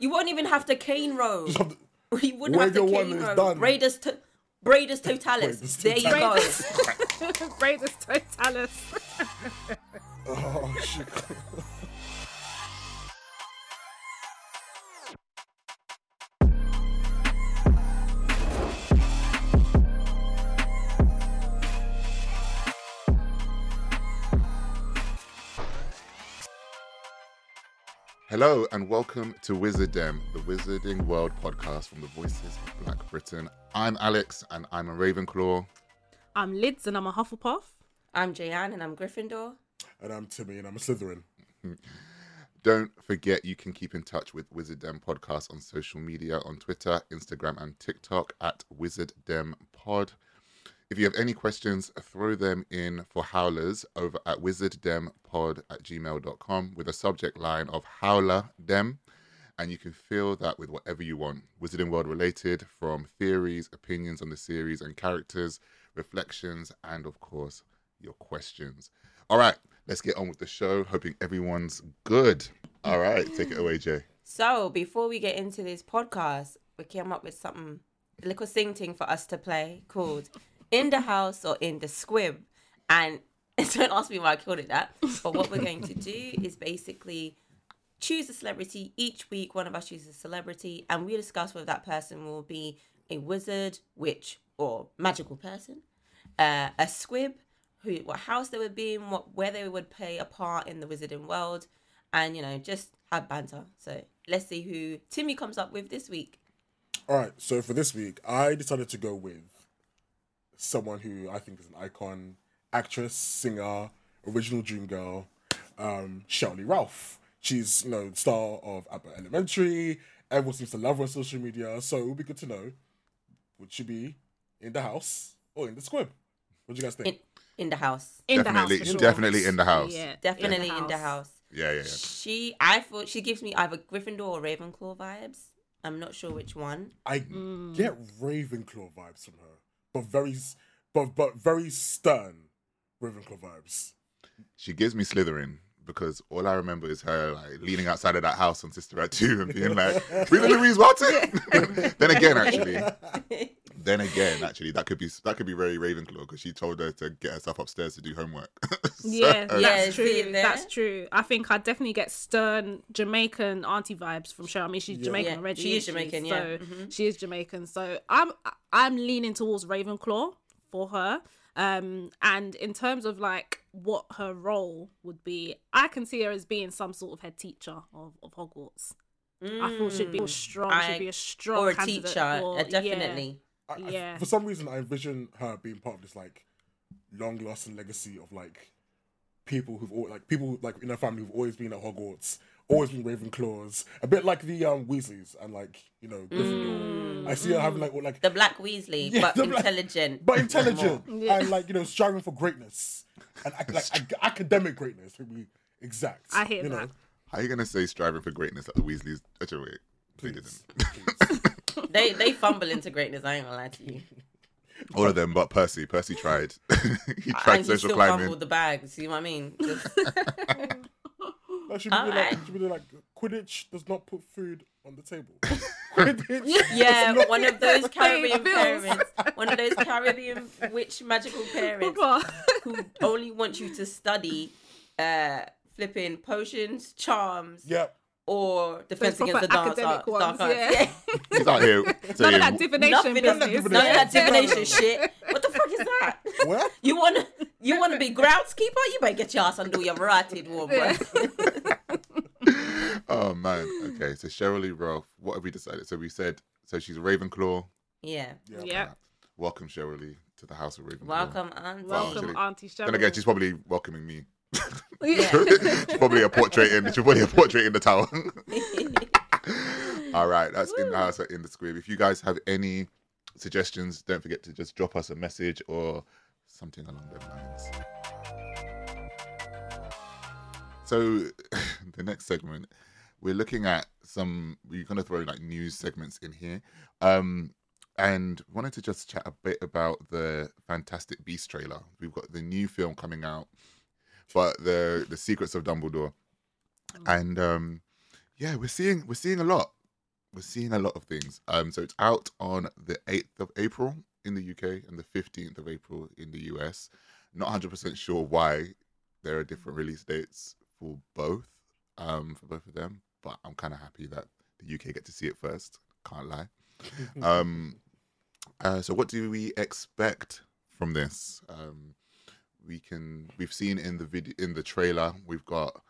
You won't even have to cane row. Just You wouldn't have to cane is row. done. Braidus, to- Braidus Totalus. Braidus there you go. Braidus totalus. oh shit. Hello and welcome to WizardDem, the Wizarding World podcast from the Voices of Black Britain. I'm Alex and I'm a Ravenclaw. I'm Lydz and I'm a Hufflepuff. I'm Jay-Ann and I'm Gryffindor. And I'm Timi and I'm a Slytherin. Don't forget you can keep in touch with WizardDem Podcast on social media on Twitter, Instagram, and TikTok at Wizarddem Pod. If you have any questions, throw them in for Howlers over at wizarddempod at gmail.com with a subject line of Howler Dem. And you can fill that with whatever you want, Wizarding World related, from theories, opinions on the series and characters, reflections, and of course, your questions. All right, let's get on with the show. Hoping everyone's good. All right, take it away, Jay. So before we get into this podcast, we came up with something, a little sing thing for us to play called In the House or In the Squib. And don't ask me why I called it that. But what we're going to do is basically choose a celebrity. Each week, one of us chooses a celebrity, and we discuss whether that person will be a wizard, witch, or magical person, uh, a squib, who, what house they would be in, what where they would play a part in the wizarding world, and you know just have banter. So let's see who Timi comes up with this week. All right, so for this week, I decided to go with someone who I think is an icon, actress, singer, original dream girl, um, Sheryl Lee Ralph. She's, you know, star of Abbott Elementary. Everyone seems to love her on social media, so it would be good to know would she be in the house or in the squib? What do you guys think? In in the house, In Definitely- the house. sure. definitely in the house. Yeah, definitely in the house. Yeah, yeah, yeah. She, I thought she gives me either Gryffindor or Ravenclaw vibes. I'm not sure which one. I Mm. get Ravenclaw vibes from her, but very, but but very stern Ravenclaw vibes. She gives me Slytherin because all I remember is her like leaning outside of that house on Sister Act 2 and being like, Rita Louise Watson. then again, actually, then again, actually, that could be that could be very Ravenclaw because she told her to get herself upstairs to do homework. So- Yeah, Yeah, that's see it true. That's true. I think I definitely get stern Jamaican auntie vibes from Sheryl. I mean, she's Yeah. Jamaican Yeah, already. she is isn't Jamaican, So yeah. Mhm. she is Jamaican. So I'm I'm leaning towards Ravenclaw for her. Um, and in terms of like what her role would be, I can see her as being some sort of head teacher of, of Hogwarts. I thought she'd be strong. I- she'd be a strong or a candidate teacher, for- uh, yeah. definitely. I, I- for some reason, I envision her being part of this like long lasting legacy of like people who've al- like people like in her family who've always been at Hogwarts, always been Ravenclaws, a bit like the um Weasleys and like you know Gryffindor. I see her having like all, like The Black Weasley, Yeah, but Black- intelligent. but intelligent Yeah. and like you know striving for greatness and like ac- academic greatness to be exact. I hear you know? How are you gonna say striving for greatness at the Weasleys? Actually, wait, they Please, didn't. please. They they fumble into greatness. I ain't gonna lie to you. All of them, but Percy. Percy tried. he tried and tried he social still climbing. fumbled the bag. See what I mean? Just- That should be like, Alright. should be like Quidditch does not put food on the table. Quidditch. yeah, does not- one of those Caribbean bills. parents, one of those Caribbean witch magical parents who only want you to study uh flipping potions, charms, Yep. Or defense Those against the proper dance academic art, dark ones, arts. yeah. He's out here None of that divination Nothing business. None of of that divination shit. What the fuck is that? What? You wanna you wanna be groundskeeper? You better get your ass and do your rotted war, bro. "Oh man, okay." So Sheryl Lee Ralph, what have we decided? So we said, so she's a Ravenclaw. yeah. Yeah. Yeah. Welcome, Cheryl Lee, to the House of Ravenclaw. Welcome, auntie. Welcome. Auntie Sheryl. Then again, she's probably welcoming me. Yeah. she's probably a portrait in. She's probably a portrait in the tower. All right, that's in the house in the squib. If you guys have any suggestions, don't forget to just drop us a message or something along those lines. So, the next segment, we're looking at some. We're gonna throw like news segments in here, um, and wanted to just chat a bit about the Fantastic Beast trailer. We've got the new film coming out, but the the Secrets of Dumbledore, and um, yeah, we're seeing we're seeing a lot. we're seeing a lot of things. Um, so it's out on the eighth of April in the UK and the fifteenth of April in the US. Not hundred percent sure why there are different release dates for both, um, for both of them. But I'm kind of happy that the UK get to see it first. Can't lie. Um, uh, so what do we expect from this? Um, we can we've seen in the video in the trailer we've got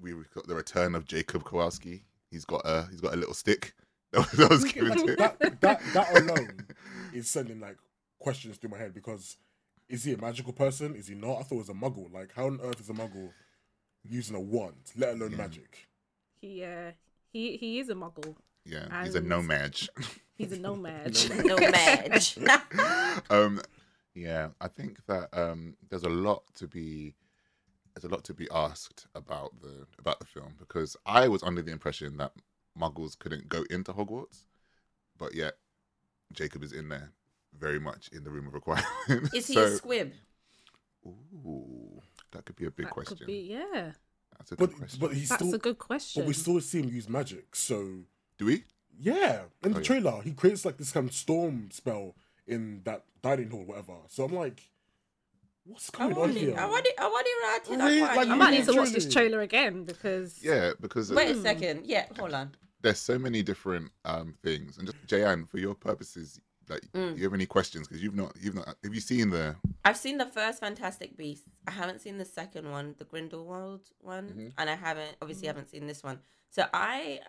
we've got the return of Jacob Kowalski. He's got a he's got a little stick that was, that was given to him. That, that that alone is sending like questions through my head because is he a magical person? Is he not? I thought it was a muggle. Like how on earth is a muggle using a wand, let alone magic? He uh he he is a muggle. Yeah, he's a No-Maj. He's a No-Maj. No-Maj. match. um, yeah, I think that um, there's a lot to be there's a lot to be asked about the about the film because I was under the impression that Muggles couldn't go into Hogwarts, but yet Jacob is in there, very much in the room of requirement. Is he so, a squib? Ooh, that could be a big that question. could be yeah. That's a good But question. but he's That's still a good question. but we still see him use magic. So Do we? yeah, in the Oh, yeah. trailer he creates like this kind of storm spell in that dining hall, whatever. So I'm like, what's I going on here? I want it. I want it right. Really? Like, Like, I might need to watch this trailer again because Yeah, because Wait a second. Yeah, hold on. there's so many different um things. And just Jay-Ann, for your purposes, like, Mm. do you have any questions? Because you've not, you've not, have you seen the? I've seen the first Fantastic Beasts. I haven't seen the second one, the Grindelwald one, Mhm. and I haven't obviously haven't seen this one. So I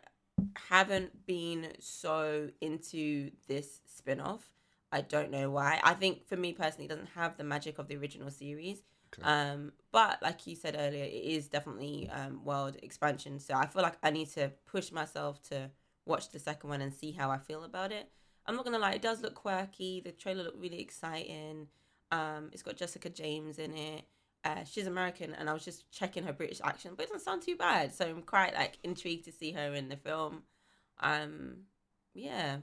haven't been so into this spin-off. I don't know why. I think for me personally, it doesn't have the magic of the original series. Okay. Um, but like you said earlier, it is definitely um, world expansion. So I feel like I need to push myself to watch the second one and see how I feel about it. I'm not gonna lie, it does look quirky. The trailer looked really exciting. Um, it's got Jessica James in it. Uh, she's American, and I was just checking her British accent, but it doesn't sound too bad. So I'm quite like intrigued to see her in the film. Um, yeah,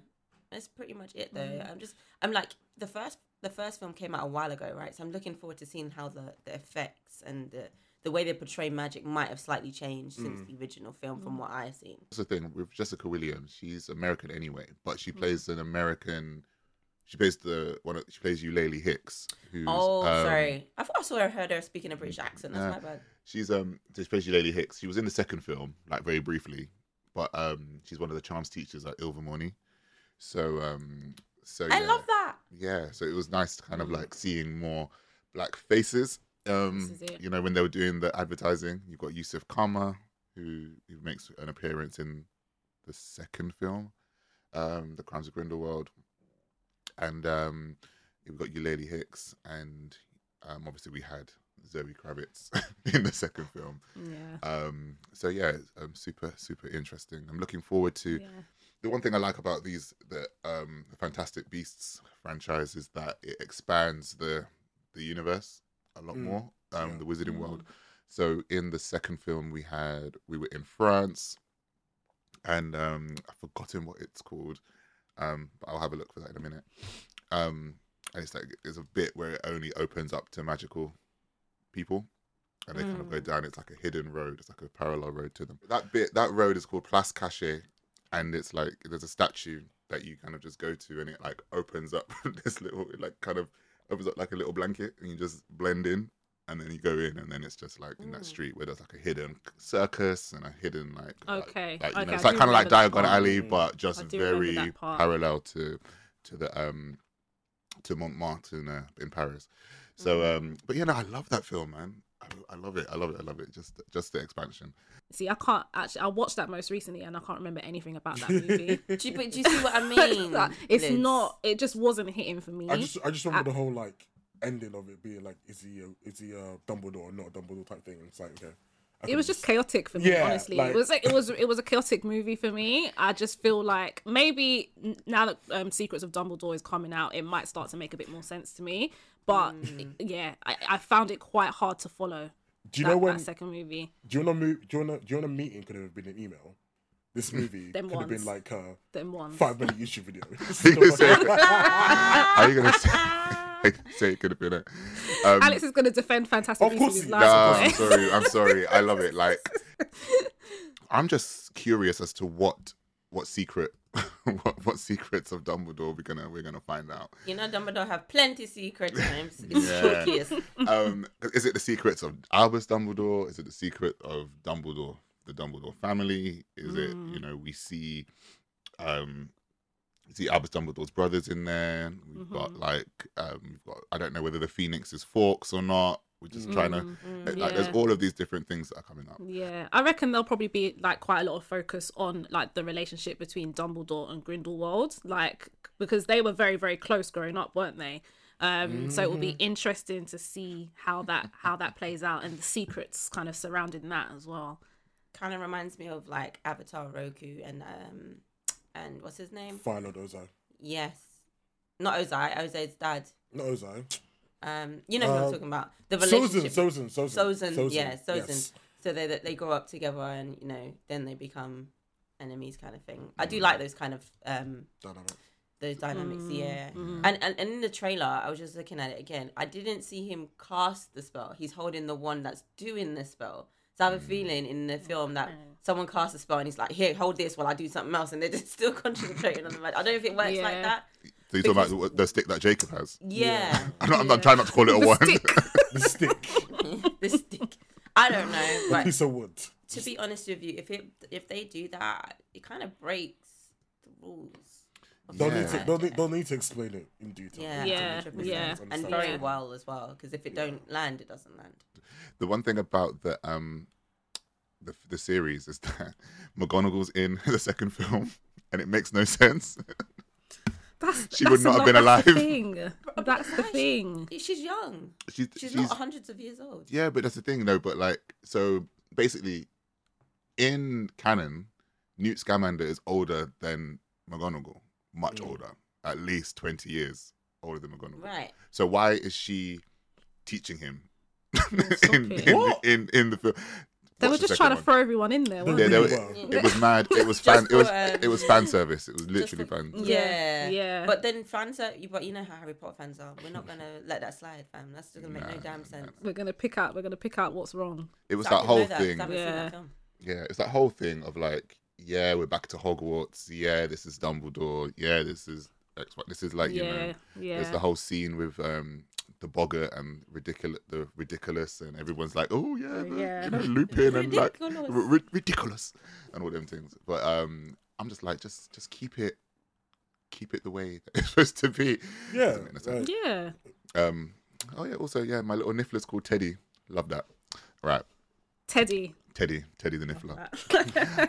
that's pretty much it though. I'm just, I'm like the first, the first film came out a while ago, right? So I'm looking forward to seeing how the the effects and the the way they portray magic might have slightly changed since the original film, from what I've seen. That's the thing with Jessica Williams. She's American anyway, but Mm. she plays an American. She plays the one. Of, she plays Eulalie Hicks. Who's, Oh, um, sorry. I thought I saw her, heard her speaking a British accent. That's Nah. my bad. She's um. She plays Eulalie Hicks. She was in the second film, like very briefly, but um, she's one of the charms teachers at Ilvermorny. So um, so I yeah. love that. Yeah, so it was nice to kind of Mm. like seeing more black faces. Um, This is it. you know, when they were doing the advertising, you've got Yusuf Kama, who who makes an appearance in the second film, um, The Crimes of Grindelwald, and um, we've got Eulalie Hicks, and um, obviously we had Zoe Kravitz in the second film. yeah. Um, so yeah, um, super super interesting. I'm looking forward to yeah. The one thing I like about these the um the Fantastic Beasts franchise is that it expands the the universe a lot Mm, more. Um, yeah. the Wizarding Mm. World. So in the second film, we had we were in France, and um, I've forgotten what it's called. Um, but I'll have a look for that in a minute. Um, and it's like there's a bit where it only opens up to magical people, and they kind of go Mm. down. It's like a hidden road. It's like a parallel road to them. That bit, that road is called Place Cachée, and it's like there's a statue that you kind of just go to, and it like opens up this little, like kind of opens up like a little blanket, and you just blend in, and then you go in, and then it's just like in that Mm. street where there's like a hidden circus and a hidden like like- Okay, like, you know, okay, it's I like kind of like Diagon. Alley, but just I do remember very parallel to to the um to Montmartre in uh, in Paris. So Mm. um, but yeah, no, I love that film, man. I, I love it. I love it. I love it. Just just the expansion. See, I can't actually. I watched that most recently, and I can't remember anything about that movie. Do you, but do you see what I mean? Like, it's Liz? not. It just wasn't hitting for me. I just I just remember the whole like ending of it being like is he a, is he a Dumbledore or not a Dumbledore type thing. And it's like okay. It was just chaotic for me Yeah, honestly like- it was like, it was it was a chaotic movie for me i just feel like maybe now that um, secrets of dumbledore is coming out it might start to make a bit more sense to me but Mm. yeah I, I found it quite hard to follow Do you that, know when? that second movie Do you want to move? Do you want to? Do you want a meeting? Could have been an email. This movie Them could have been like a them five minute YouTube video. You gonna say- Are you gonna say, say it could have been it? Um, alex is going to defend fantastic Of course with his he- no. I'm sorry. I'm sorry. I love it. Like, I'm just curious as to what what secret, what, what secrets of Dumbledore we're gonna we're gonna find out. You know, Dumbledore have plenty secret times. It's Yeah. Um, is it the secrets of Albus Dumbledore? Is it the secret of Dumbledore, the Dumbledore family? Is it Mm. you know we see, um, see Albus Dumbledore's brothers in there. We've got Mhm. like um, we've got I don't know whether the Phoenix is Fawkes or not. We're just trying to. Mm, Mm. Like, there's all of these different things that are coming up. Yeah, I reckon there'll probably be like quite a lot of focus on like the relationship between Dumbledore and Grindelwald, like because they were very very close growing up, weren't they? Um, so it will be interesting to see how that how that plays out and the secrets kind of surrounding that as well. Kind of reminds me of like Avatar Roku and um and what's his name? Fire Lord Ozai. Yes, not Ozai. Ozai's dad. Not Ozai. Um, you know who I'm Uh, talking about. The Sozin, relationship. Sozin, Sozin. Sozin, yeah, Sozin. yes. So they they grow up together, and you know, then they become enemies, kind of thing. I Mm. do like those kind of um Dynamic. those dynamics, Mm, yeah. mm. And, and and in the trailer, I was just looking at it again. I didn't see him cast the spell. He's holding the one that's doing the spell. So I have a feeling in the film that someone casts a spell and he's like, "Here, hold this while I do something else," and they're just still concentrating on the magic. I don't know if it works Yeah. like that. So you're talking about the, the stick that Jacob has. Yeah, I'm, not, I'm, I'm trying not to call it a The wand. stick. The stick. the stick. I don't know. a But piece of wood. to be honest with you, if it if they do that, it kind of breaks the rules. Of They'll, the need to, they'll, need- they'll need to explain it in detail. Yeah, Yeah, to make yeah. fans and understand. very Yeah. well as well. Because if it don't land, it doesn't land. the one thing about the um the the series is that McGonagall's in the second film, and it makes no sense. That's, She would that's not have been that's the alive. thing. That's the thing. She's young. She's, She's, she's not hundreds of years old. yeah, but that's the thing, though. But like, so basically, in canon, Newt Scamander is older than McGonagall, much Yeah. older, at least twenty years older than McGonagall. Right. So why is she teaching him stop in, in, in in the film? They were Watch the just second trying to one. throw everyone in there. Weren't Yeah, they? they were- were. It was mad. It was fan. It was for, um, it was fan service. It was literally for- fan. Yeah. Yeah. But then fans are, you- but you know how Harry Potter fans are. We're not gonna let that slide, fam. That's just gonna make no Nah, damn nah. sense. We're gonna pick out. We're gonna pick out what's wrong. It was So that didn't whole that 'cause thing. I that Yeah. film. Yeah, it's that whole thing of like, yeah, we're back to Hogwarts. Yeah, this is Dumbledore. Yeah, this is X. Y- This is like you know, yeah, yeah. there's the whole scene with um the boggart and Riddikulus, the Riddikulus, and everyone's like, oh yeah, the, Yeah. you know, Lupin and like Riddikulus. r- Riddikulus and all them things. But um, I'm just like, just just keep it, keep it the way it's supposed to be. Yeah. Doesn't make no sense. right. yeah. Um, oh yeah, also yeah, my little niffler's called Teddy. Love that. Right, Teddy. Teddy, Teddy the niffler.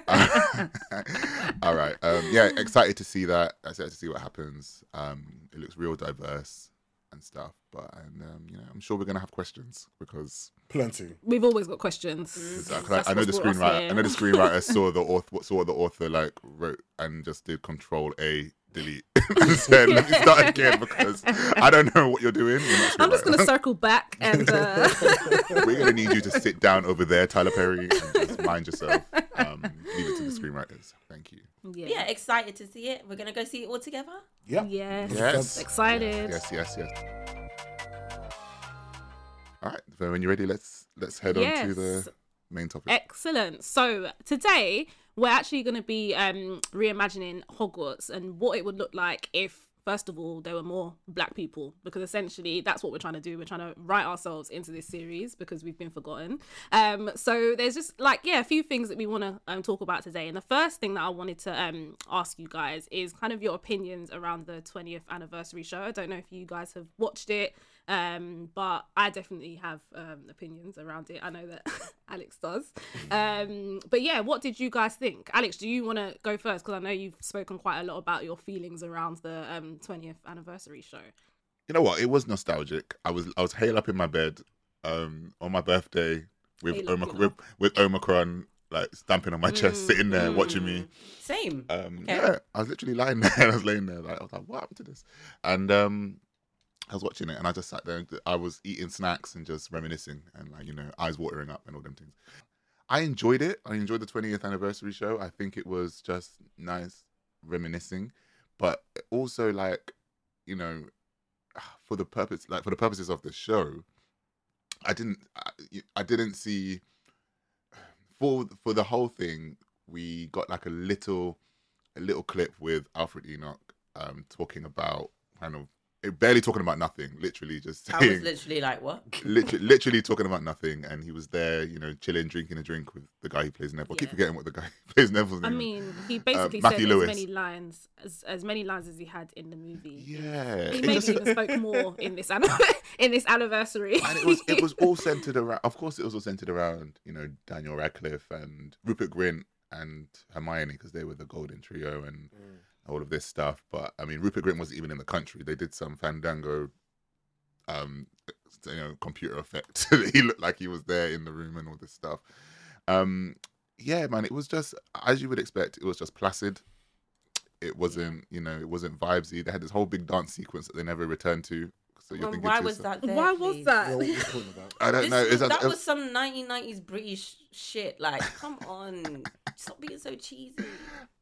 All right. Um, yeah, excited to see that. Excited to see what happens. Um, it looks real diverse and stuff. But and um, you know, I'm sure we're gonna have questions because Plenty. We've always got questions. it's- I, I know the what's brought us screenwriter. I know the screenwriter saw the author saw the author like wrote and just did Control A delete and said, "Let me start again because I don't know what you're doing." You're not I'm just screenwriter. gonna circle back and uh, We're gonna need you to sit down over there, Tyler Perry, and just mind yourself. Um, leave it to the screenwriters. Thank you. yeah. Yeah, excited to see it. We're gonna go see it all together. Yeah. Yes. Yes. Excited. Yes, yes, yes. All right. So when you're ready, let's let's head on to the main topic. Excellent. So today we're actually going to be um, reimagining Hogwarts and what it would look like if, first of all, there were more black people, because essentially that's what we're trying to do. We're trying to write ourselves into this series because we've been forgotten. Um, so there's just like yeah, a few things that we want to um, talk about today. And the first thing that I wanted to um, ask you guys is kind of your opinions around the 20th anniversary show. I don't know if you guys have watched it. Um, but I definitely have um, opinions around it. I know that Alex does. Um, but yeah, what did you guys think? Alex, do you want to go first? Because I know you've spoken quite a lot about your feelings around the um, 20th anniversary show. You know what? It was nostalgic. I was I was hail up in my bed um, on my birthday with Hail up, Omic- you with, know. with Omicron like stamping on my chest, Mm, sitting there watching me. Same. Um, Okay. Yeah, I was literally lying there. I was laying there, like I was like, "What happened to this?" And um, I was watching it, and I just sat there. I was eating snacks and just reminiscing, and like you know, eyes watering up and all them things. I enjoyed it. I enjoyed the 20th anniversary show. I think it was just nice reminiscing, but also like, you know, for the purpose, like for the purposes of the show, I didn't, I, I didn't see for for the whole thing. We got like a little a little clip with Alfred Enoch um, talking about kind of Eh, barely talking about nothing, literally just I was literally like, what? literally, literally talking about nothing, and he was there, you know, chilling, drinking a drink with the guy who plays Neville. I keep forgetting what the guy who plays Neville's I name. is. mean, he uh, basically Matthew said Lewis. as many lines as as many lines as he had in the movie. yeah, He it maybe just- even spoke more in this an- in this anniversary. and it was it was all centered around. Of course, it was all centered around you know Daniel Radcliffe and Rupert Grint and Hermione because they were the golden trio and mm. All of this stuff. But I mean, Rupert Grint wasn't even in the country. They did some Fandango, um, you know, computer effect. he looked like he was there in the room and all this stuff. Um, yeah, man, it was just as you would expect. It was just placid. It wasn't, you know, it wasn't vibesy. They had this whole big dance sequence that they never returned to. So you're Well, thinking why to was yourself- that there? Why was please? that? Well, what's the that? I don't This know. was- Is that, that was some 1990s British shit. Like, come on. Stop being so cheesy.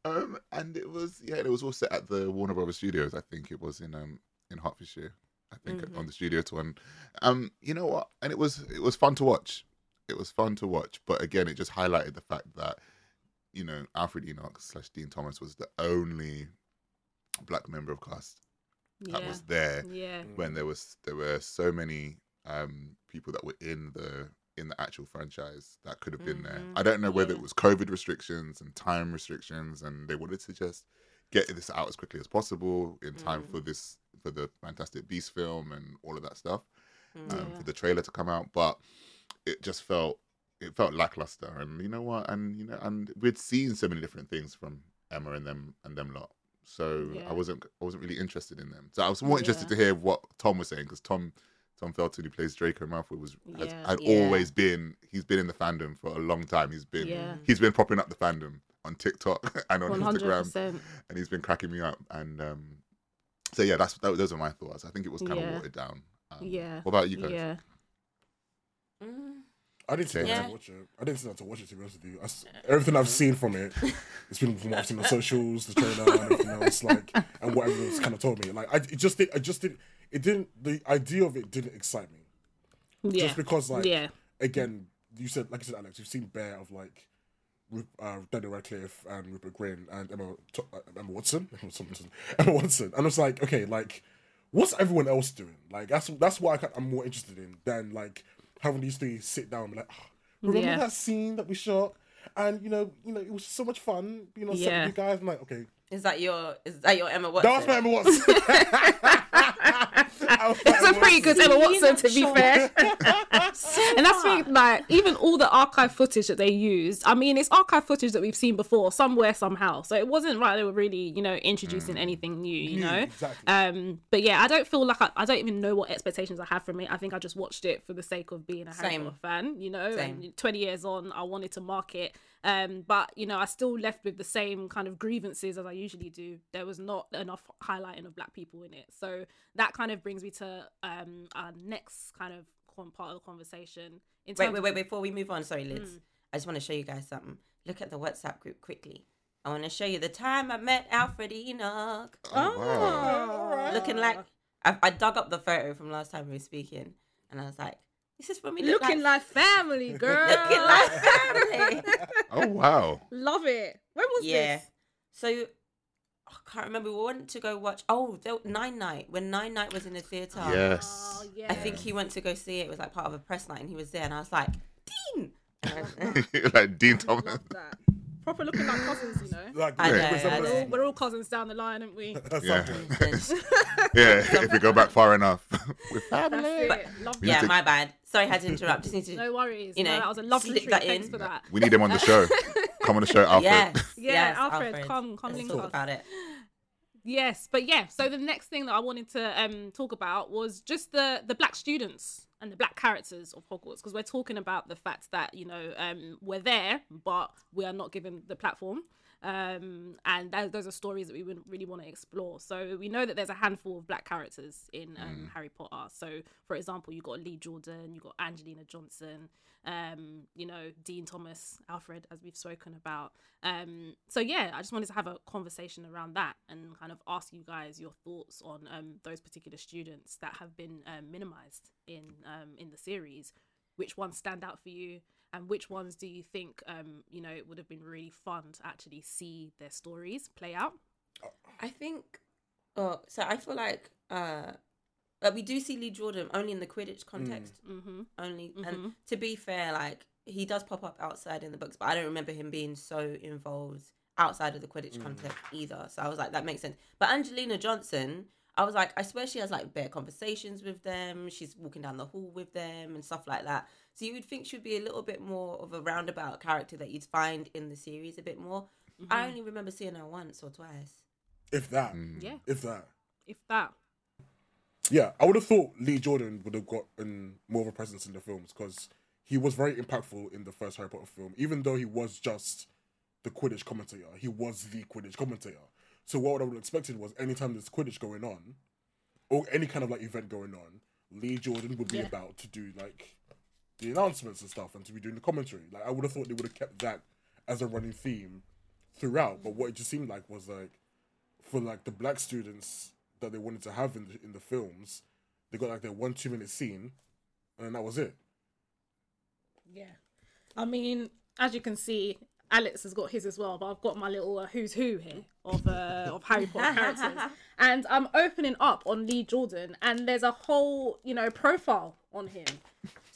um, and it was yeah, it was all set at the Warner Brothers Studios. I think it was in um in Hertfordshire. I think Mhm. on the studio tour. And um, you know what? And it was it was fun to watch. It was fun to watch, but again, it just highlighted the fact that you know Alfred Enoch slash Dean Thomas was the only black member of cast that yeah, was there yeah, when there was there were so many um people that were in the in the actual franchise that could have been there. Mhm. I don't know whether Yeah. it was COVID restrictions and time restrictions, and they wanted to just get this out as quickly as possible in time Mm. for this for the Fantastic Beast film and all of that stuff um, Yeah. for the trailer to come out. But it just felt it felt lackluster, and you know what? And you know, and we'd seen so many different things from Emma and them and them lot. So Yeah. I wasn't I wasn't really interested in them. So I was more interested to hear what Tom was saying because Tom Tom Felton who plays Draco Malfoy was has, Yeah. had Yeah. always been he's been in the fandom for a long time. He's been Yeah. he's been propping up the fandom on TikTok and on one hundred Instagram, and he's been cracking me up. And um, so yeah, that's that, those are my thoughts. I think it was kind Yeah. of watered down. Um, Yeah. What about you guys? Yeah, Mm. I didn't sit down Yeah. to watch it. I didn't sit down to watch it. To be honest with you, I s everything I've seen from it, it's been from what I've seen on socials, the trailer, and everything else. Like, and what everyone's kind of told me. Like, I it just did. I just did. It didn't. The idea of it didn't excite me. yeah, Just because, like, yeah, again, you said, like you said, Alex, you've seen Bear of like. Uh, Daniel Radcliffe and Rupert Grint and Emma, uh, Emma Watson, Emma Watson, Emma Watson, and it's like, okay, like, what's everyone else doing? Like, that's that's what I, I'm more interested in than like having these three sit down and be like, "Ah, remember Yeah. that scene that we shot, and you know, you know, it was so much fun, you know, Yeah. you guys. I'm like, okay, Is that your is that your Emma Watson? that was my Emma Watson. it's was a Emma pretty good Emma Watson, to be Sure. fair. and that's the thing, like even all the archive footage that they used. I mean, it's archive footage that we've seen before, somewhere, somehow. So it wasn't right. They were really, you know, introducing anything new. You New, know. exactly. Um, but yeah, I don't feel like I, I don't even know what expectations I have from it. I think I just watched it for the sake of being a Harry Same. Potter fan. You know, Same. and twenty years on, I wanted to mark it. Um, but you know, I still left with the same kind of grievances as I usually do. There was not enough highlighting of black people in it, so that kind of brings me to um our next kind of part of the conversation. In Wait, terms wait, of- wait. Before we move on, sorry, Liz. Mm. I just want to show you guys something. Look at the WhatsApp group quickly. I want to show you the time I met Alfred Enoch. Oh, wow. Looking like I, I dug up the photo from last time we were speaking, and I was like, "This is for me. look looking like, like family, girl. looking like family." Oh wow. Love it. When was yeah. this? So I can't remember. We went to go watch. Oh, there, Nine Night when Nine Night was in the theater. Yes. Oh, yeah. I think he went to go see it. It was like part of a press night, and he was there, and I was like, Dean. like Dean Thomas. Love that. Proper looking like cousins, you know. Like, I yeah, know, I some- We're know. all, we're all cousins down the line, aren't we? Yeah. Yeah, if we go back far enough. We're family. it. Love yeah, to- my bad. Sorry, I had to interrupt. Just need to. No worries. You no, know, that was a lovely slip treat. that Thanks in. for that. We need him on the show. Come on the show, Alfred. Yes. Yeah, yes, Alfred, come- come Let's link talk us. about it. Yes, but yeah. So the next thing that I wanted to um talk about was just the the black students and the black characters of Hogwarts because we're talking about the fact that you know um we're there but we are not given the platform um and that, those are stories that we would really want to explore. So we know that there's a handful of black characters in um, harry potter. So for example you got lee jordan you got angelina johnson um you know dean thomas alfred as we've spoken about. Um so yeah i just wanted to have a conversation around that and kind of ask you guys your thoughts on um those particular students that have been um, minimized in um in the series. Which ones stand out for you and which ones do you think um you know it would have been really fun to actually see their stories play out I think. Oh, so I feel like uh, like we do see Lee Jordan only in the Quidditch context. mm-hmm. Only, and to be fair, like he does pop up outside in the books, but I don't remember him being so involved outside of the Quidditch context either. So I was like, that makes sense. But Angelina Johnson, I was like, I swear she has like bare conversations with them. She's walking down the hall with them and stuff like that. So you would think she'd be a little bit more of a roundabout character that you'd find in the series a bit more. I mm-hmm. only remember seeing her once or twice. If that, mm. yeah if that. if that Yeah, I would have thought Lee Jordan would have gotten more of a presence in the films because he was very impactful in the first Harry Potter film. Even though he was just the Quidditch commentator, he was the Quidditch commentator. So what I would have expected was anytime there's Quidditch going on, or any kind of like event going on, Lee Jordan would be Yeah. about to do like the announcements and stuff and to be doing the commentary. Like I would have thought they would have kept that as a running theme throughout. But what it just seemed like was like for like the black students that they wanted to have in the in the films, they got like their one two minute scene, and then that was it. Yeah. I mean, as you can see, Alex has got his as well, but I've got my little uh, who's who here of uh, of Harry Potter characters, and I'm opening up on Lee Jordan, and there's a whole you know profile on him.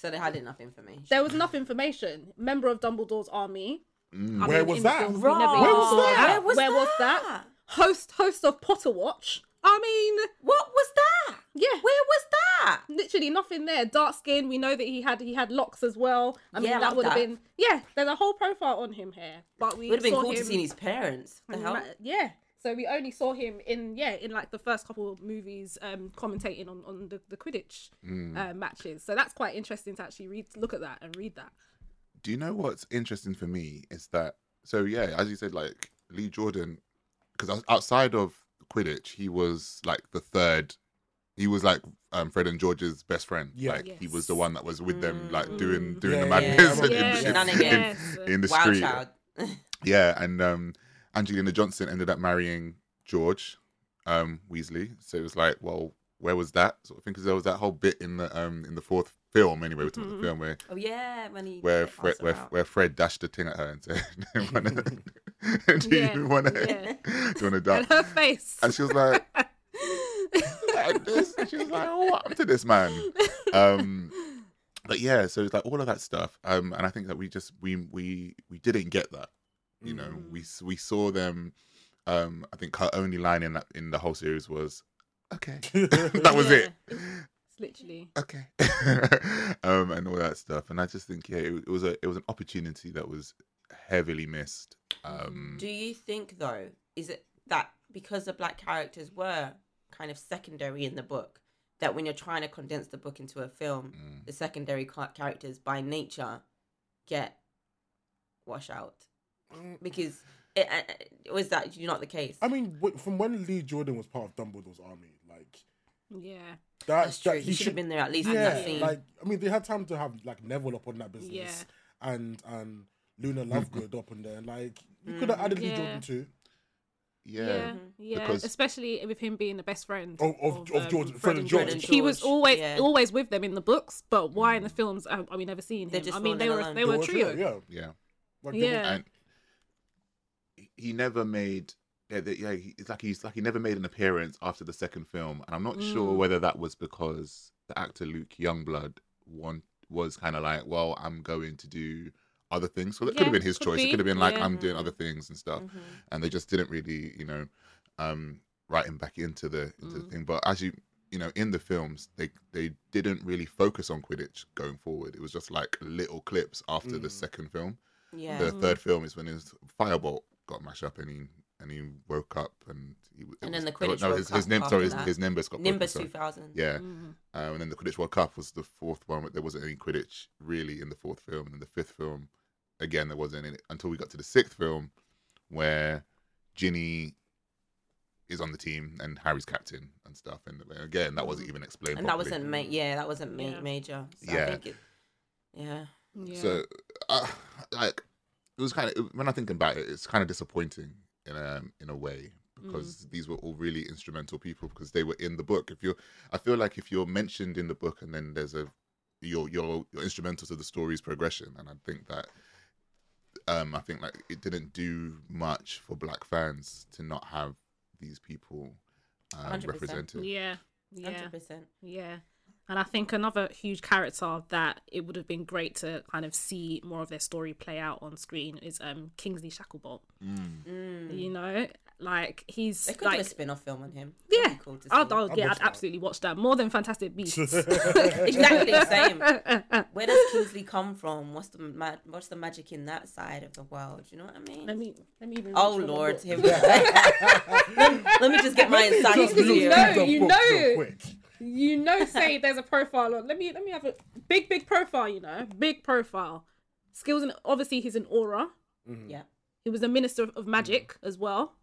So they had enough information. There was enough information. Member of Dumbledore's army. Mm. I Where mean, was in the that? films, we Right. never Where was saw that? Where was Where was that? that? Host host of Potter Watch. I mean, What was that? yeah. Where was that? literally nothing there. Dark skin. We know that he had he had locks as well. I mean, Yeah, I that love would have that. been yeah. There's a whole profile on him here, but we Would have been saw cool him, to see his parents. The hell? Ma- Yeah. So we only saw him in yeah in like the first couple of movies um commentating on on the, the Quidditch uh, matches. So that's quite interesting to actually read look at that and read that. Do you know what's interesting for me is that so yeah, as you said, like Lee Jordan, because outside of Quidditch, he was like the third. He was like um, Fred and George's best friend. Yeah. like he was the one that was with them, like doing Mm. doing the Yeah, yeah, madness yeah, in, yeah, in- Shenanigans. in, in the Wild street. child. Yeah, and um, Angelina Johnson ended up marrying George um, Weasley. So it was like, well, where was that sort of thing? Because there was that whole bit in the um in the fourth film anyway, we're talking the film where oh yeah, when he where Fred, where, where Fred dashed the thing at her and said, "Do Yeah, you want to yeah. do you want to dance?" her face. And she was like, like this. And she was like, "Oh, what happened to this man?" Um, but yeah, so it's like all of that stuff. Um, and I think that we just we we we didn't get that. You know, Mm. we we saw them. Um, I think her only line in that in the whole series was, "Okay," that was it. Yeah. It's literally Okay, um, and all that stuff. And I just think, yeah, it, it was a it was an opportunity that was heavily missed. Um, Do you think though, is it that because the black characters were kind of secondary in the book, that when you're trying to condense the book into a film, Mm. the secondary characters by nature get wash out because it, it, it was that not the case. I mean, from when Lee Jordan was part of Dumbledore's army, like yeah. that, That's true. that He, should have been there at least in Yeah, that scene. like I mean, they had time to have like Neville up on that business, Yeah. and and Luna Lovegood up on there. Like you could have added Lee Jordan too. yeah, Yeah, yeah, Because- especially with him being the best friend Of- of- of um, George- Fred and George. and He was always yeah. always with them in the books, but why in the films? Are, are we never seen They're him? just I mean, they were alone. they were a were trio. Yeah, yeah. like they were- Yeah. He never made yeah, the- yeah he, it's like he's like he never made an appearance after the second film and i'm not Mm. sure whether that was because the actor luke youngblood want, was kind of like well i'm going to do other things so that could have been his choice be, it could have been like yeah. i'm doing other things and stuff Mhm. and they just didn't really you know um write him back into the into Mm. the thing but as you you know in the films they they didn't really focus on quidditch going forward it was just like little clips after the Mm. second film Yeah. the third film is when his firebolt got mashed up and he and he woke up and he, And then was- the Quidditch no World his, his Cup nim- after sorry his, his nimbus got Nimbus broken, two sorry. thousand. yeah Mhm. um, and then the Quidditch World Cup was the fourth one but there wasn't any Quidditch really in the fourth film and in the fifth film again there wasn't any until we got to the sixth film where Ginny is on the team and Harry's captain and stuff and again that wasn't even explained Mm. And that wasn't ma- yeah, that wasn't ma- Yeah. major. So Yeah. I think it, yeah. Yeah. So, uh, like, it was kind of when I think about it, it's kind of disappointing in a in a way because these were all really instrumental people because they were in the book. If you're, I feel like if you're mentioned in the book and then there's a you're you're you're instrumental to the story's progression, and I think that um I think like it didn't do much for black fans to not have these people um, represented. Yeah, yeah, Hundred percent. yeah. And I think another huge character that it would have been great to kind of see more of their story play out on screen is um Kingsley Shacklebolt. You know, like he's. They could like do a spin-off film on him. yeah. That'd be cool to I'd, see. I'd- I'd yeah, I'd that. absolutely watch that more than Fantastic Beasts. exactly the same. Where does Kingsley come from? What's the ma- what's the magic in that side of the world? You know what I mean? let me let me even. Oh my Lord, book. here we go. let, let me just get my insights Just to read you. know- you know. quick. you know say there's a profile on let me let me have a big big profile you know big profile skills and obviously he's an Auror mm-hmm. Yeah, he was a minister of magic mm-hmm. as well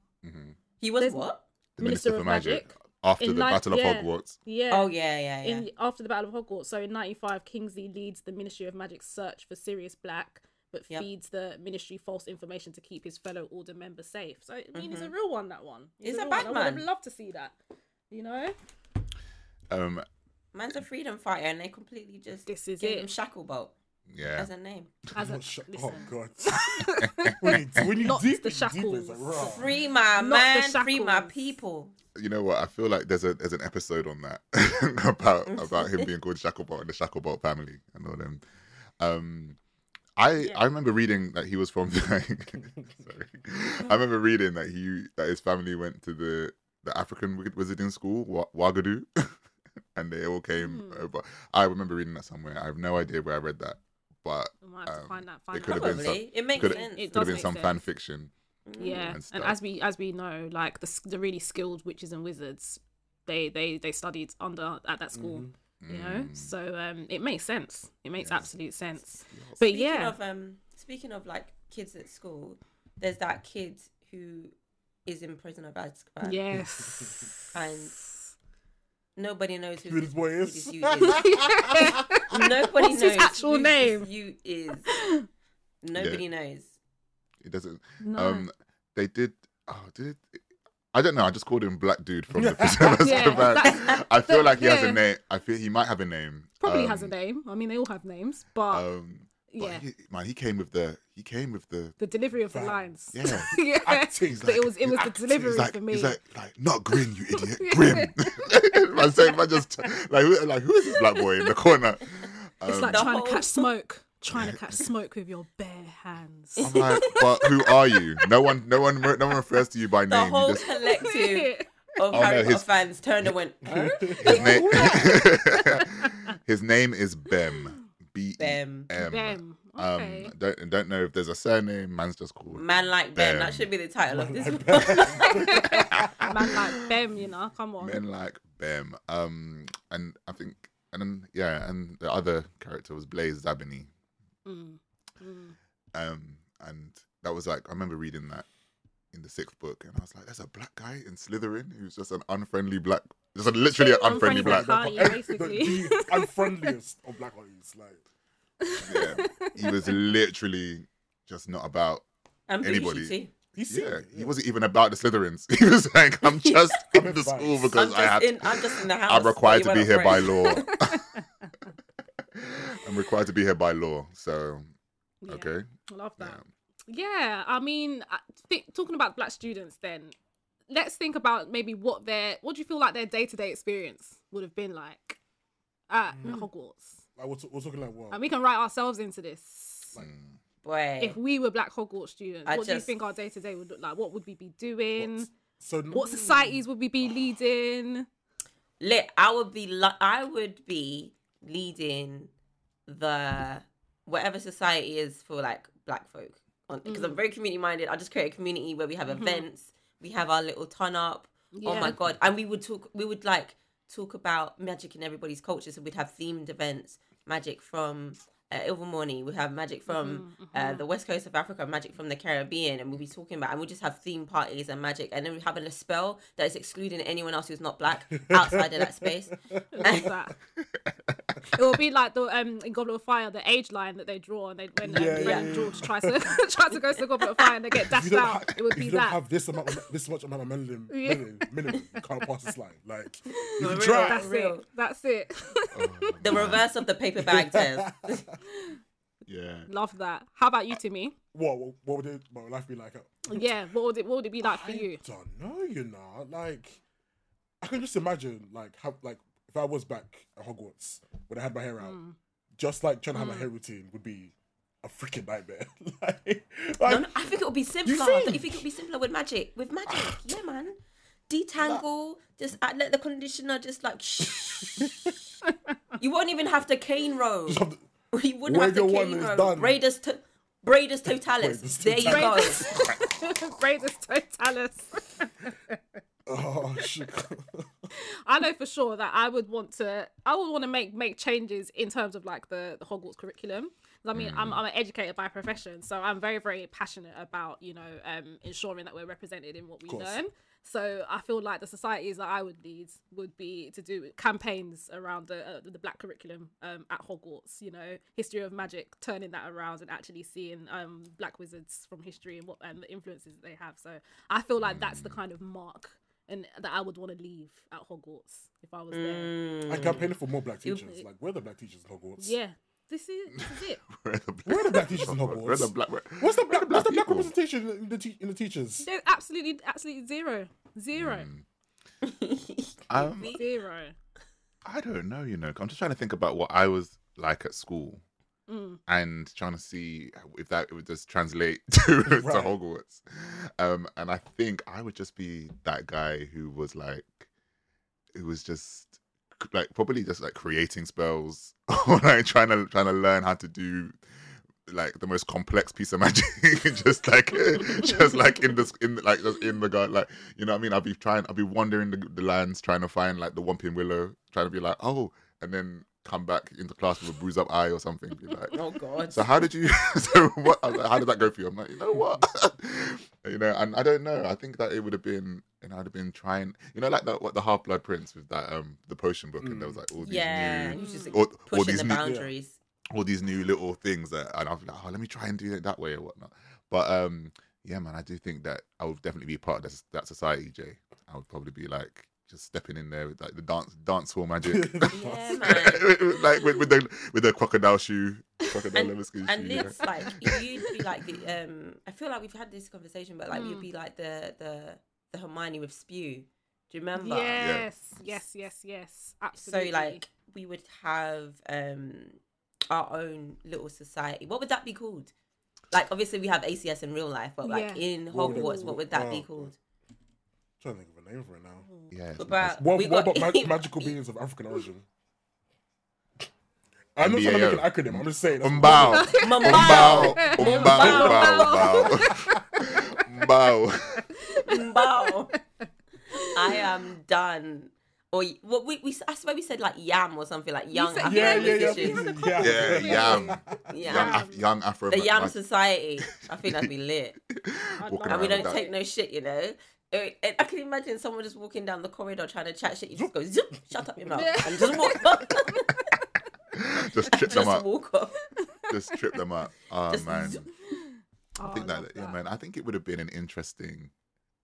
he was There's- what? The Minister of Magic. after In the like- Battle of yeah. Hogwarts. yeah Oh yeah, yeah, yeah. in after the battle of hogwarts so in 95 kingsley leads the ministry of magic's search for sirius black but Yep. feeds the ministry false information to keep his fellow order member safe so i mean it's a real one that one He's It's a real one. i would have loved to see that you know Um, Man's a freedom fighter, and they completely just This is gave it. him Shacklebolt yeah. as a name. as a What sh- oh god. when you, when you Not deep the it, you deep it, it's shackles. like. Free my Not man, free my people. You know what? I feel like there's a there's an episode on that about about him being called Shacklebolt and the Shacklebolt family and all them. Um, I I remember reading that he was from. sorry, I remember reading that he that his family went to the the African wiz- wizarding school, Wa- Wagadu, and they all came over. I remember reading that somewhere. I have no idea where I read that, but I might have to um, find that it could that have been some- it makes could sense. It could have been some sense. fan fiction. yeah. and and, as we as we know like the, the really skilled witches and wizards they they they studied under at that school you know? Mm. so um it makes sense. It makes absolute sense. But Speaking yeah. Of, um, speaking of like kids at school, there's that kid who is in prison of Azkaban. yes. And nobody knows who, Who this boy who is. this you is. Nobody What's knows his actual who name? This you is. Nobody knows. It doesn't. No. Um, they did. Oh, did it? I don't know. I just called him Black Dude from the Prison Yeah, Azkaban. that's- I feel like he has yeah. a name. I feel he might have a name. probably Um, has a name i mean they all have names but Um, but yeah he, man, he came with the. He came with the. the delivery of the Fam. lines Yeah. yeah Acting. but it was it was the acting. delivery He's like, for me he's like, like, not grin, you idiot, grim. man, saying, man, just like, who, like, who is this black boy in the corner? it's Um, like trying whole- to catch smoke trying to catch smoke with your bare hands I'm like, but who are you? No one, no one, no one refers to you by The name. whole just collective of Oh, Harry no, Potter his- fans turned and went, huh? his name. his name is Bem. B E Bem. M. Bem. Um, don't don't know if there's a surname. Man's just called. Man like Ben. Bem. That should be the title of this. Book. Man like Bem, you know, come on. Men like Bem. Um, and I think, and then yeah, and the other character was Blaise Zabini. Mm. Mm. Um, and that was like I remember reading that in the sixth book, and I was like, "There's a black guy in Slytherin who's just an unfriendly black, just a, literally an unfriendly Unfriendly black." black guy. Like, basically. the unfriendliest of black artists. Like, Yeah, he was literally just not about. And Anybody. Anybody. too. Yeah, he wasn't even about the Slytherins. He was like, "I'm just in the school because I'm I just, have. in, I'm just in the house. I'm required to be here by law. I'm required to be here by law. So Yeah, okay, I love yeah. that. Yeah, I mean, I think, talking about black students, then let's think about maybe what their what do you feel like their day to day experience would have been like at Mm. Hogwarts, like we're, t- we're talking like what? and we can write ourselves into this. Boy. If we were black Hogwarts students, I what do you just- think our day to day would look like? What would we be doing? so What societies would we be leading? lit i would be li- i would be leading the whatever society is for like black folk because Mm. i'm very community minded i just create a community where we have Mm-hmm. events we have our little ton up oh Yeah. my god and we would talk we would like talk about magic in everybody's culture so we'd have themed events magic from uh, Ilvermorny, we have magic from Mm-hmm, uh, the west coast of Africa, magic from the Caribbean, and we'll be talking about, and we'll just have theme parties and magic, and then we have a spell that is excluding anyone else who's not black outside of that space. Love that. it will be like the um in Goblet of Fire, the age line that they draw, and they when um, Yeah, Fred yeah. and George tries to tries to go to the Goblet of Fire and they get dashed out. ha- it would if be you don't that. have this amount, of, this much amount of melanin, Yeah. melanin, minimum, you can't pass this line. Like, you For can try. That's Real. it. That's it. The reverse of the paper bag test. Yeah. Love that. How about you, Timi? What, what, what would it, what would life be like? Yeah, what would it what would it be like for you? I you? don't know, you know. Like, I can just imagine, like, how, like, if I was back at Hogwarts when I had my hair out, Mm. just like trying to have my hair routine would be a freaking nightmare. like, No, like no, I think it would be simpler. think? Don't you think it would be simpler with magic? With magic, yeah, man. Detangle, just uh, let the conditioner just like. you won't even have to cane roll. just the- You wouldn't have to your wand cane and it's roll. done. Braidus, to- Braidus totalus. Braidus there you go. Greatest totalus. oh shit. I know for sure that I would want to. I would want to make make changes in terms of like the, the Hogwarts curriculum. I mean, I'm I'm an educator by profession, so I'm very very passionate about you know um, ensuring that we're represented in what we learn. So I feel like the societies that I would lead would be to do campaigns around the uh, the black curriculum um, at Hogwarts. You know, history of magic, turning that around and actually seeing um, black wizards from history and what and the influences that they have. So I feel like that's the kind of mark and that I would want to leave at Hogwarts if I was there. I campaigned for more black You- teachers. Like, where are the black teachers in Hogwarts? Yeah, this is this is it. Where are the black, Where are the black teachers in Where are the black? where- What's the where are black, what's the black people? representation in the, te- in the teachers? There's absolutely absolutely zero, zero, Um, zero. I don't know, you know. I'm just trying to think about what I was like at school Mm. and trying to see if that would just translate to, to Hogwarts. Um, and I think I would just be that guy who was like, who was just like probably just like creating spells or like trying to trying to learn how to do like the most complex piece of magic just like just like in this in like just in the garden like you know what i mean i'll be trying i'll be wandering the, the lands trying to find like the Whomping willow trying to be like oh and then come back into class with a bruised up eye or something be like Oh God. so how did you so what like, how did that go for you i'm like you know what you know and i don't know i think that it would have been and i'd have been trying you know like the, what the half blood prince with that um the potion book and there was like all these yeah, new just all, all pushing these the new boundaries. all these new little things that and I'm like, oh, let me try and do it that way or whatnot. But um, yeah, man, I do think that I would definitely be part of this, that society, Jay. I would probably be like just stepping in there with like the dance dance hall magic, Yeah, man. like with, with the with the crocodile shoe, crocodile and, leather skin and shoe. yeah. it's like you'd be like the um I feel like we've had this conversation, but like you'd be like the the the Hermione with spew. Do you remember? Yes, yes, yes, yes. Absolutely. So like we would have um our own little society. What would that be called? Like obviously we have ACS in real life, but like Yeah. in What would Hogwarts, what would that be called? trying to think of a name for it now. Mm-hmm. yeah, it's What about What, got- about mag- magical beings of African origin? I'm not trying to make an acronym. I'm just saying. that's- Umbao, Mbao. umbao, umbao, umbao, umbao. Mbao. I am done. Or y- what we, we I swear we said like yam or something like young said- African Yeah, yeah, yeah. musicians. yeah. Yeah, yam, Yam. young, Af- young Afro. the Yam mag- Society. I think that'd be lit. I'd walking love And we don't with take no shit, you know. And I can imagine someone just walking down the corridor trying to chat shit. You just go, zip, shut up your mouth, and just walk off. just trip them just up. walk off. Just trip them up. Oh Just man. zip. Oh, I think I that, love yeah, man. I think it would have been an interesting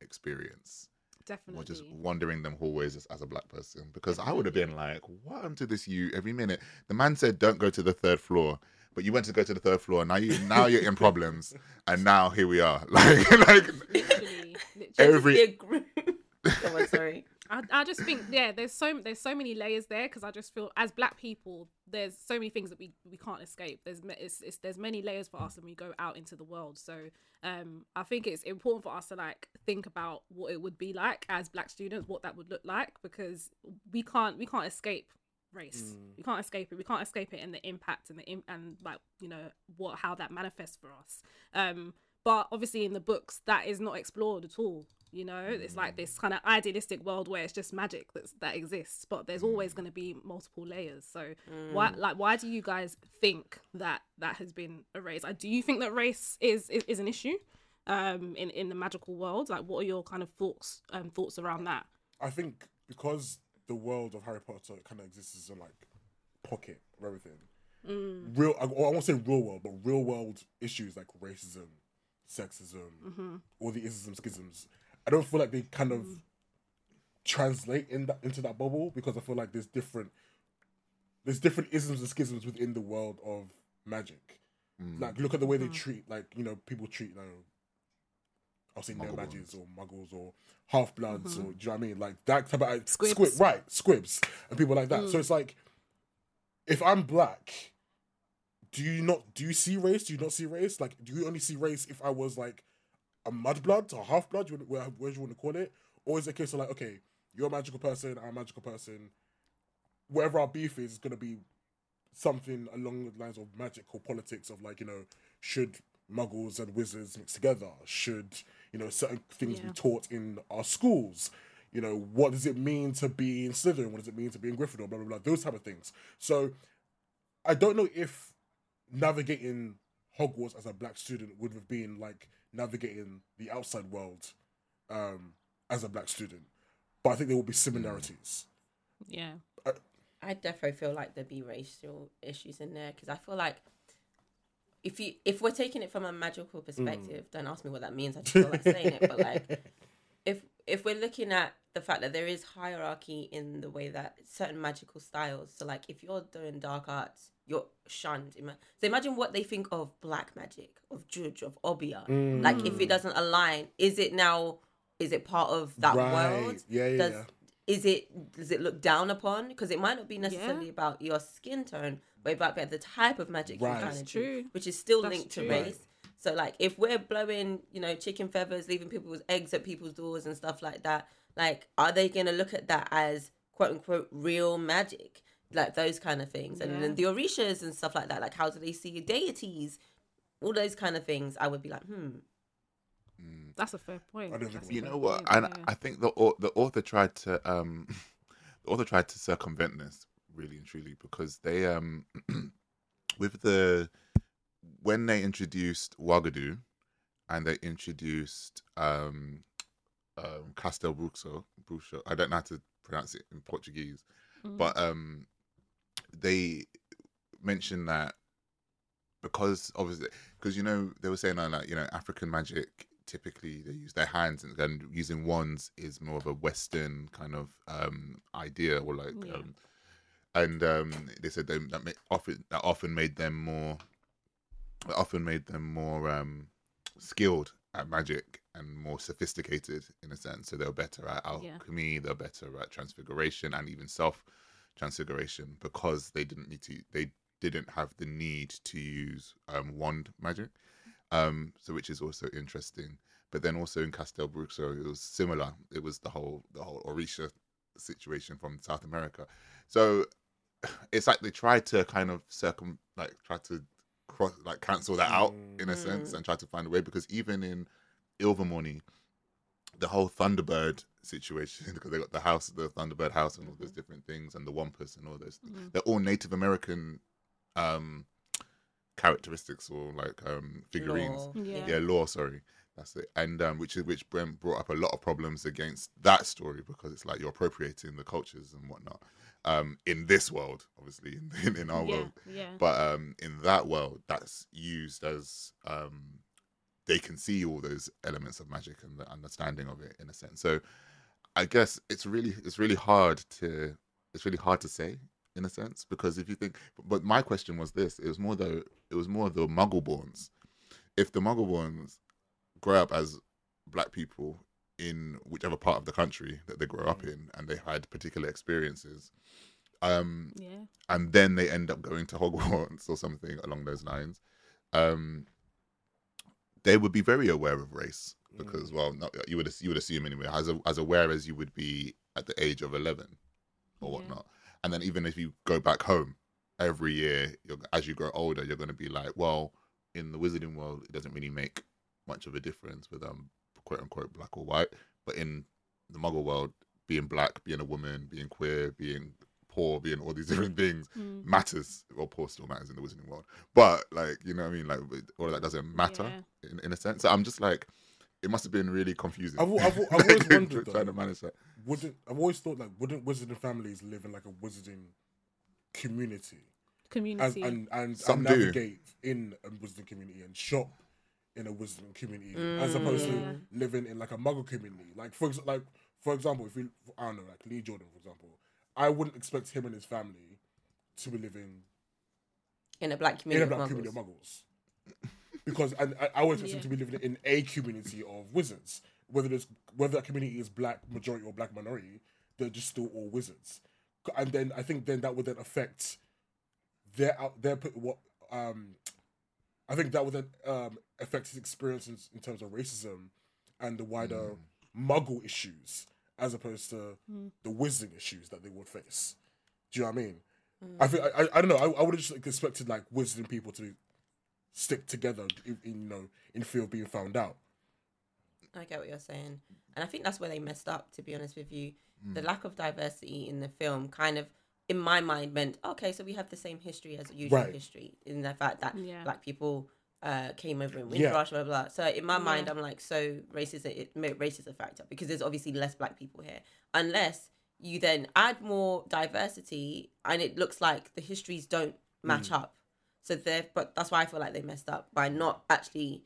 experience. Definitely. Or just wandering them hallways as, as a black person because I would have been like, "What happened to this you every minute?" The man said, "Don't go to the third floor," but you went to go to the third floor. Now you now you're in problems, and now here we are. Like like literally, literally. Every- Be a group. Come sorry. I, I just think yeah there's so there's so many layers there because i just feel as black people there's so many things that we we can't escape there's it's, it's there's many layers for us when we go out into the world so um i think it's important for us to like think about what it would be like as black students what that would look like because we can't we can't escape race. We can't escape it. We can't escape it and the impact and the im- and like you know what how that manifests for us. Um but obviously in the books that is not explored at all you know? It's like this kind of idealistic world where it's just magic that's that exists but there's always going to be multiple layers. So why like why do you guys think that that has been erased like, do you think that race is is, is an issue um in in the magical world? Like what are your kind of thoughts um thoughts around that? I think because the world of Harry Potter kind of exists as a like pocket of everything. Mm. Real, I, I won't say real world, but real world issues like racism, sexism, mm-hmm. all the isms, schisms. I don't feel like they kind of mm. translate in that into that bubble because I feel like there's different there's different isms and schisms within the world of magic. Mm. Like look at the way they treat like you know people treat you know I'll seen no Muggle magics or muggles or half bloods or mm-hmm. do you know what I mean like that type of Squibs. squib right squibs and people like that. So it's mm. like if I'm black, do you not do you see race? Do you not see race? Like do you only see race if I was like a mudblood or half blood, you where where you want to call it, or is it a case of like, okay, you're a magical person, I'm a magical person. Whatever our beef is, is going to be something along the lines of magic or politics of like you know, should muggles and wizards mix together? Should you know certain things be Yeah. taught in our schools? You know, what does it mean to be in Slytherin? What does it mean to be in Gryffindor? Blah blah blah. Those type of things. So, I don't know if navigating Hogwarts as a black student would have been like navigating the outside world um, as a black student. But I think there will be similarities. Yeah. I definitely feel like there'd be racial issues in there because I feel like if you if we're taking it from a magical mm. perspective, don't ask me what that means. I just feel like saying it, but like if if we're looking at the fact that there is hierarchy in the way that certain magical styles, so like if you're doing dark arts, you're shunned. So imagine what they think of black magic, of Judge, of Obeah. Like if it mm. doesn't align, is it now? Is it part of that Right. world? Yeah, yeah, Does, yeah. Is it does it look down upon? Because it might not be necessarily Yeah. about your skin tone, but about the type of magic Right. you're trying to do, which is still That's linked to true. race. So like if we're blowing, you know, chicken feathers, leaving people's eggs at people's doors and stuff like that, like are they gonna look at that as quote unquote real magic? Like those kind of things. And then the Orishas and stuff like that, like how do they see deities? All those kind of things, I would be like, hmm. That's a fair point. I don't think That's a we- you know what? point, And yeah. I think the the author tried to um the author tried to circumvent this really and truly because they um with the when they introduced Wagadu and they introduced um um Castel Bruxo, Bruxo I don't know how to pronounce it in Portuguese, Mm. but um they mentioned that because obviously because you know they were saying uh, like you know African magic typically they use their hands and, and using wands is more of a Western kind of um idea or like Yeah. um and um they said they, that often that often made them more that often made them more um skilled at magic and more sophisticated in a sense so they were better at Yeah. alchemy they're better at transfiguration and even self transfiguration because they didn't need to they didn't have the need to use um wand magic um so which is also interesting. But then also in castel bruxo it was similar. It was the whole the whole orisha situation from south america. So it's like they tried to kind of circum like try to cross like cancel that out in a sense and try to find a way. Because even in Ilvermorny, the whole Thunderbird situation because they got the house, the Thunderbird house, and all those different things, and the Wampus and all those. Things. They're all Native American um characteristics or like um figurines. Law. Yeah. Yeah, law. Sorry, that's it. And um, which is which Brent brought up a lot of problems against that story because it's like you're appropriating the cultures and whatnot. Um, in this world, obviously, in, in our yeah, world, yeah. but um, in that world, that's used as um, they can see all those elements of magic and the understanding of it in a sense. So, I guess it's really it's really hard to it's really hard to say in a sense because if you think, but my question was this: it was more the it was more the Muggleborns. If the Muggleborns grow up as black people in whichever part of the country that they grow up in, and they had particular experiences, um, yeah. and then they end up going to Hogwarts or something along those lines, um, they would be very aware of race because, well, not, you would you would assume anyway, as a, as aware as you would be at the age of eleven or Yeah. whatnot. And then even if you go back home every year, you're, as you grow older, you're going to be like, well, in the wizarding world, it doesn't really make much of a difference with um quote unquote black or white, but in the Muggle world, being black, being a woman, being queer, being poor, being all these different things Mm. matters. Well, poor still matters in the wizarding world, but like you know what I mean, like all of that doesn't matter in, in a sense. So I'm just like, it must have been really confusing. I've, al- I've, al- I've always wondered trying though, to manage that. wouldn't I've always thought like wouldn't wizarding families live in like a wizarding community and Community. and, and, Some and do. navigate in a wizarding community and shop in a wizarding community as opposed mm. Yeah. to living in like a Muggle community. Like for ex- like for example, if we I don't know like Lee Jordan for example, I wouldn't expect him and his family to be living in a black in community. a black of community of Muggles. Because and I, I always expect Yeah. to be living in a community of wizards. Whether there's whether that community is black majority or black minority, they're just still all wizards. And then I think then that would then affect their out their p- what um I think that would then um affect his experience in, in terms of racism and the wider muggle issues as opposed to the wizarding issues that they would face. Do you know what I mean? I think I, I, I don't know. I, I would have just like, expected like wizarding people to stick together, in, in, you know, in fear of being found out. I get what you're saying. And I think that's where they messed up, to be honest with you. The Mm. lack of diversity in the film kind of, in my mind, meant, okay, so we have the same history as usual Right. history, in the fact that Yeah. black people uh, came over in Yeah. Windrush, blah, blah, blah. So in my mind, I'm like, so race is it, ma- race is a factor because there's obviously less black people here. Unless you then add more diversity and it looks like the histories don't match Mm. up. So there, but that's why I feel like they messed up by not actually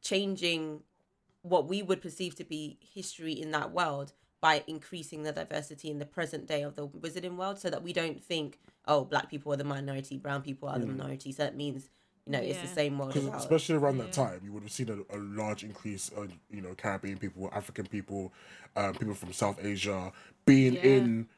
changing what we would perceive to be history in that world by increasing the diversity in the present day of the wizarding world so that we don't think oh black people are the minority brown people are the minority so that means you know it's the same world Because especially around that Yeah. time, you would have seen a, a large increase of you know Caribbean people, African people, um, people from South Asia being Yeah. in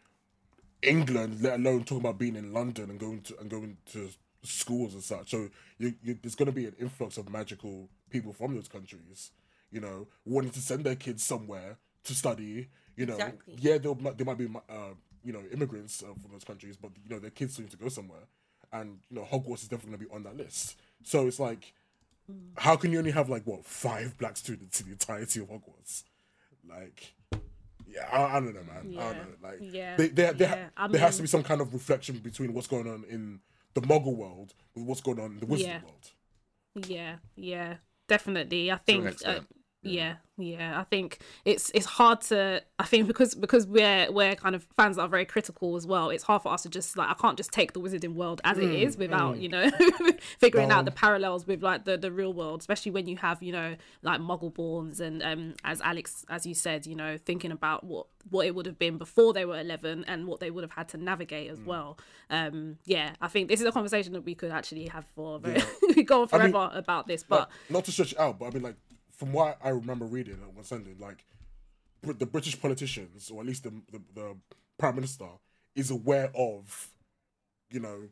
England, let alone talking about being in London and going to and going to schools and such. So you, you, there's going to be an influx of magical people from those countries, you know, wanting to send their kids somewhere to study. You know, Exactly. yeah, there might there might be uh, you know immigrants uh, from those countries, but you know their kids still need to go somewhere, and you know Hogwarts is definitely going to be on that list. So it's like, how can you only have like what five black students in the entirety of Hogwarts? Like, yeah, I, I don't know, man. I Yeah. don't know. Like, Yeah. they, they, they, Yeah. I there has to be some kind of reflection between what's going on in the Muggle world with what's going on in the Wizarding Yeah. world. Yeah, yeah, definitely. I think. Uh, extent. Yeah, yeah. I think it's it's hard to. I think because because we're we're kind of fans that are very critical as well. It's hard for us to just like I can't just take the Wizarding world as it is without you know figuring out the parallels with like the the real world, especially when you have you know like Muggleborns and um as Alex as you said you know thinking about what what it would have been before they were 11 and what they would have had to navigate as well um yeah i think this is a conversation that we could actually have for very we go on I mean, forever about this Like, but not to stretch it out, but I mean, like, from what I remember reading on one Sunday, like, the British politicians, or at least the, the, the Prime Minister, is aware of, you know,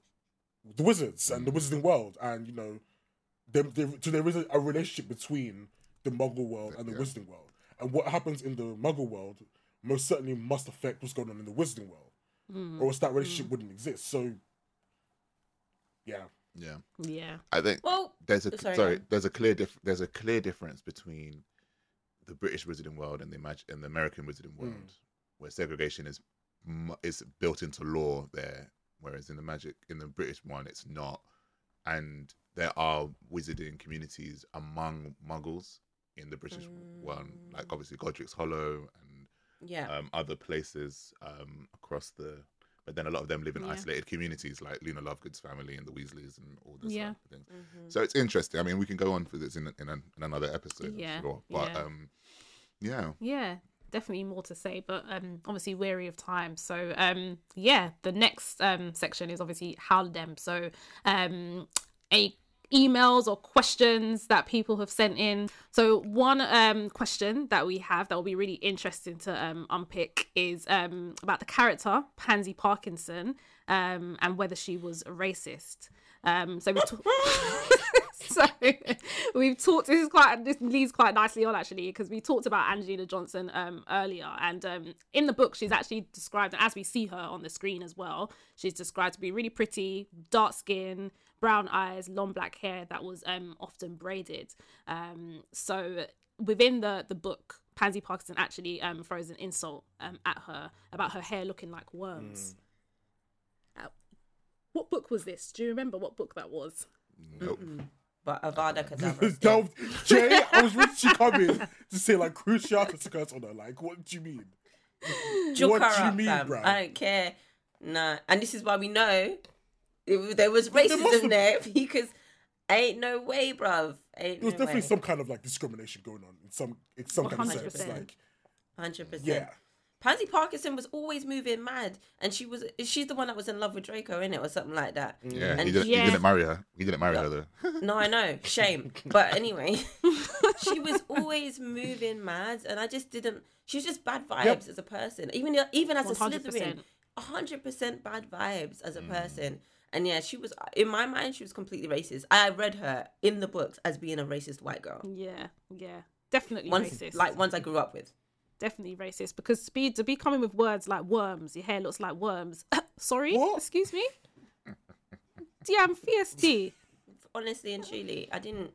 the wizards and the mm. wizarding world. And, you know, there, there, so there is a, a relationship between the Muggle world and the Yeah. wizarding world. And what happens in the Muggle world most certainly must affect what's going on in the wizarding world. Mm. Or else that relationship mm. wouldn't exist. So, yeah. Yeah, yeah. I think well there's a sorry, sorry, there's a clear diff- there's a clear difference between the British wizarding world and the mag- and the American wizarding world, where segregation is is built into law there, whereas in the magic in the British one it's not, and there are wizarding communities among Muggles in the British one, like obviously Godric's Hollow and yeah. um, other places um, across the. But then a lot of them live in Yeah. isolated communities, like Luna Lovegood's family and the Weasleys and all this Yeah. type of thing. Mm-hmm. So it's interesting. I mean, we can go on for this in in, an, in another episode, Yeah, I'm sure. But yeah. um, yeah, yeah definitely more to say but um obviously weary of time so um yeah the next um section is obviously Howler-DEM so um any emails or questions that people have sent in. So one um question that we have that will be really interesting to um unpick is um about the character pansy parkinson um and whether she was a racist. Um so we talk- so we've talked this is quite this leads quite nicely on actually because we talked about Angelina Johnson um earlier. And in the book she's actually described as we see her on the screen as well she's described to be really pretty dark skin brown eyes long black hair that was um often braided um so within the the book Pansy Parkinson actually um throws an insult um at her about her hair looking like worms Uh, what book was this do you remember what book that was nope. but Avada Kedavra still. Don't, Jay, I was ready to come in to say like Cruciatus curse on her. Like, what do you mean? Joke what do you mean, fam. bruh? I don't care. Nah, and this is why we know it, there was There racism have- there because ain't no way, bruv. Ain't There was no definitely way. some kind of like discrimination going on in some in some kind of sense. Like, Hundred percent. yeah, Pansy Parkinson was always moving mad, and she was she's the one that was in love with Draco, in it, or something like that. Yeah, he, And did, Yeah. he didn't marry her. He didn't marry her though. No, I know, shame. But anyway, she was always moving mad, and I just didn't. She was just bad vibes Yep. as a person, even even as a 100%. Slytherin. hundred percent bad vibes as a Mm. Person. And yeah, she was in my mind. She was completely racist. I read her in the books as being a racist white girl. Yeah, yeah, definitely Ones racist. like ones I grew up with. definitely racist because speed to be coming with words like worms. Your hair looks like worms. Sorry, What? excuse me. Damn fierce honestly and truly, I didn't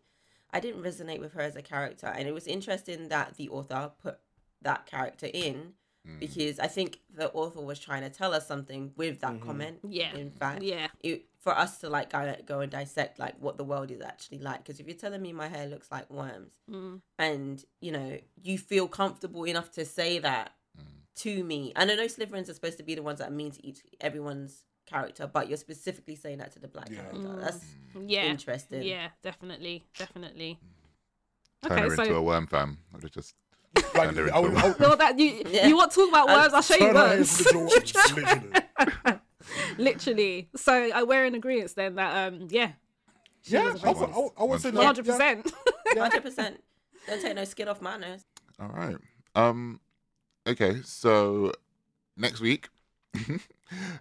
I didn't resonate with her as a character, and it was interesting that the author put that character in Mm. because I think the author was trying to tell us something with that mm-hmm. comment. Yeah. in fact, Yeah. it, for us to like go, go and dissect like what the world is actually like. Because if you're telling me my hair looks like worms, mm. and you know you feel comfortable enough to say that mm. to me, and I know Slytherins are supposed to be the ones that are mean to each everyone's character, but you're specifically saying that to the black Yeah. character. That's Yeah, interesting. yeah, definitely, definitely. Turn Okay, her into a worm fam. I would have just like I would, into I a would well, that you Yeah. you want to talk about words? I'll show you turn her worms. into the literally. Literally. So I we're in agreement then that um yeah, Yeah, was I, would- I, would- I would say hundred percent. Hundred percent. Don't take no skin off my nose. All right. Um. Okay. So next week,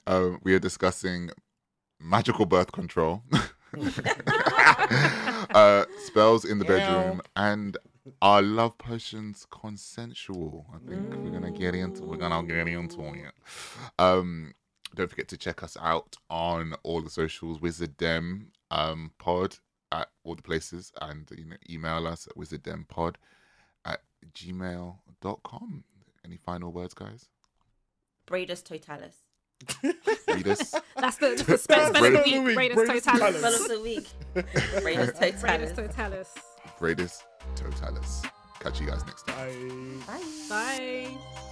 um, we are discussing magical birth control, uh, spells in the bedroom, and are love potions consensual? I think we're gonna get into. We're gonna get into it. Um. Don't forget to check us out on all the socials. Wizard Dem um, Pod at all the places, and you know, email us at wizarddempod at gmail.com. Any final words, guys? Braidus totalus. Read us. That's the, that's the spell, spell of the week. of the week, Braidus Braidus totalus. Spell of the week. Braidus Braidus totalus. totalus. Greatest Totalus. Catch you guys next time. I Bye. Bye.